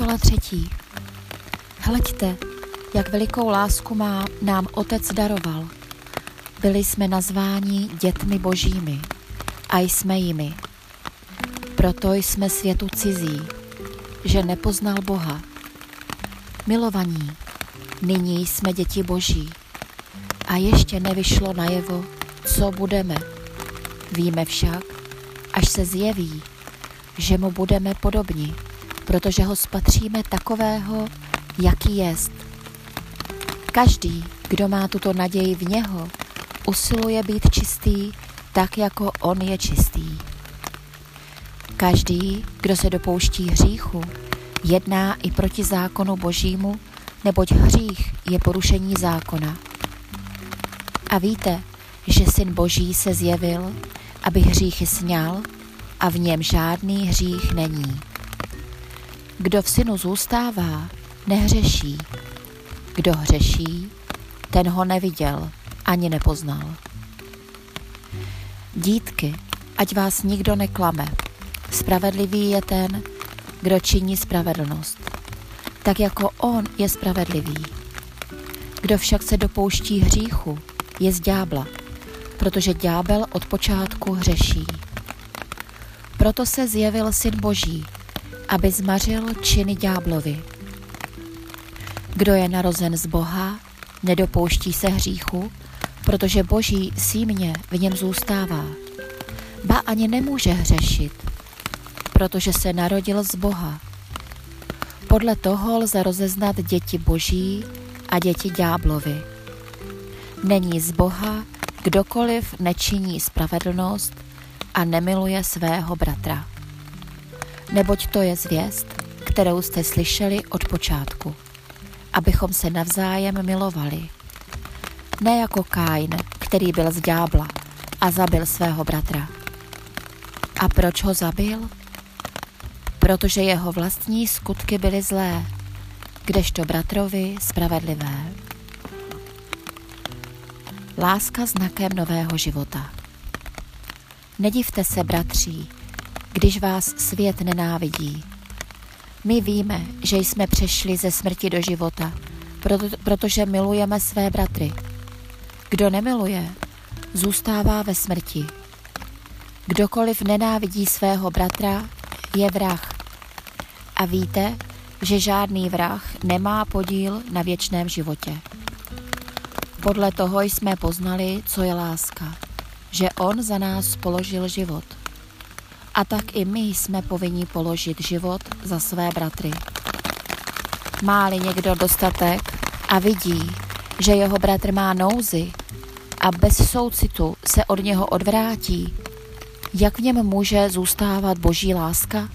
napsala třetí. Hleďte, jak velikou lásku má nám Otec daroval. Byli jsme nazváni dětmi božími a jsme jimi. Proto jsme světu cizí, že nepoznal Boha. Milovaní, nyní jsme děti boží a ještě nevyšlo najevo, co budeme. Víme však, až se zjeví, že mu budeme podobni, protože ho spatříme takového, jaký jest. Každý, kdo má tuto naději v něho, usiluje být čistý tak, jako on je čistý. Každý, kdo se dopouští hříchu, jedná i proti zákonu božímu, neboť hřích je porušení zákona. A víte, že syn boží se zjevil, aby hříchy sněl a v něm žádný hřích není. Kdo v synu zůstává, nehřeší. Kdo hřeší, ten ho neviděl ani nepoznal. Dítky, ať vás nikdo neklame. Spravedlivý je ten, kdo činí spravedlnost, tak jako on je spravedlivý. Kdo však se dopouští hříchu, je z ďábla, protože ďábel od počátku hřeší. Proto se zjevil Syn Boží, aby zmařil činy ďáblovi. Kdo je narozen z Boha, nedopouští se hříchu, protože Boží símě v něm zůstává. Ba ani nemůže hřešit, protože se narodil z Boha. Podle toho lze rozeznat děti Boží a děti ďáblovi. Není z Boha, kdokoliv nečiní spravedlnost a nemiluje svého bratra. Neboť to je zvěst, kterou jste slyšeli od počátku, abychom se navzájem milovali. Ne jako Kain, který byl z ďábla a zabil svého bratra. A proč ho zabil? Protože jeho vlastní skutky byly zlé, kdežto bratrovi spravedlivé. Láska znakem nového života. Nedivte se, bratří, když vás svět nenávidí. My víme, že jsme přešli ze smrti do života, proto, protože milujeme své bratry. Kdo nemiluje, zůstává ve smrti. Kdokoliv nenávidí svého bratra, je vrah. A víte, že žádný vrah nemá podíl na věčném životě. Podle toho jsme poznali, co je láska, že On za nás položil život. A tak i my jsme povinni položit život za své bratry. Máli někdo dostatek a vidí, že jeho bratr má nouzy a bez soucitu se od něho odvrátí, jak v něm může zůstávat boží láska?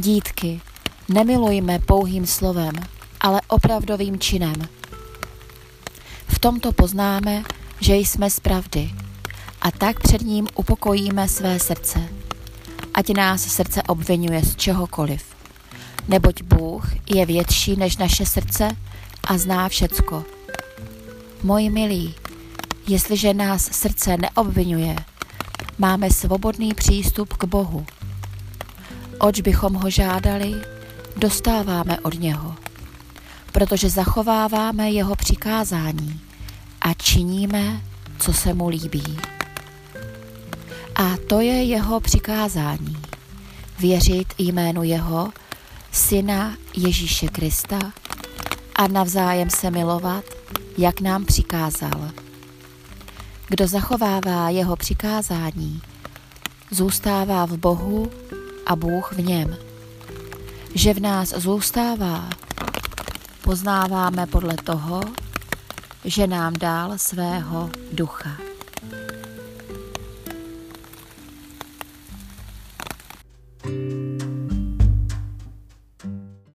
Dítky, nemilujme pouhým slovem, ale opravdovým činem. V tomto poznáme, že jsme z pravdy a tak před ním upokojíme své srdce. Ať nás srdce obvinuje z čehokoliv. Neboť Bůh je větší než naše srdce a zná všecko. Moji milí, jestliže nás srdce neobvinuje, máme svobodný přístup k Bohu. Oč bychom ho žádali, dostáváme od něho, protože zachováváme jeho přikázání a činíme, co se mu líbí. A to je jeho přikázání. Věřit jménu jeho, syna Ježíše Krista a navzájem se milovat, jak nám přikázal. Kdo zachovává jeho přikázání, zůstává v Bohu a Bůh v něm. Že v nás zůstává, poznáváme podle toho, že nám dal svého ducha.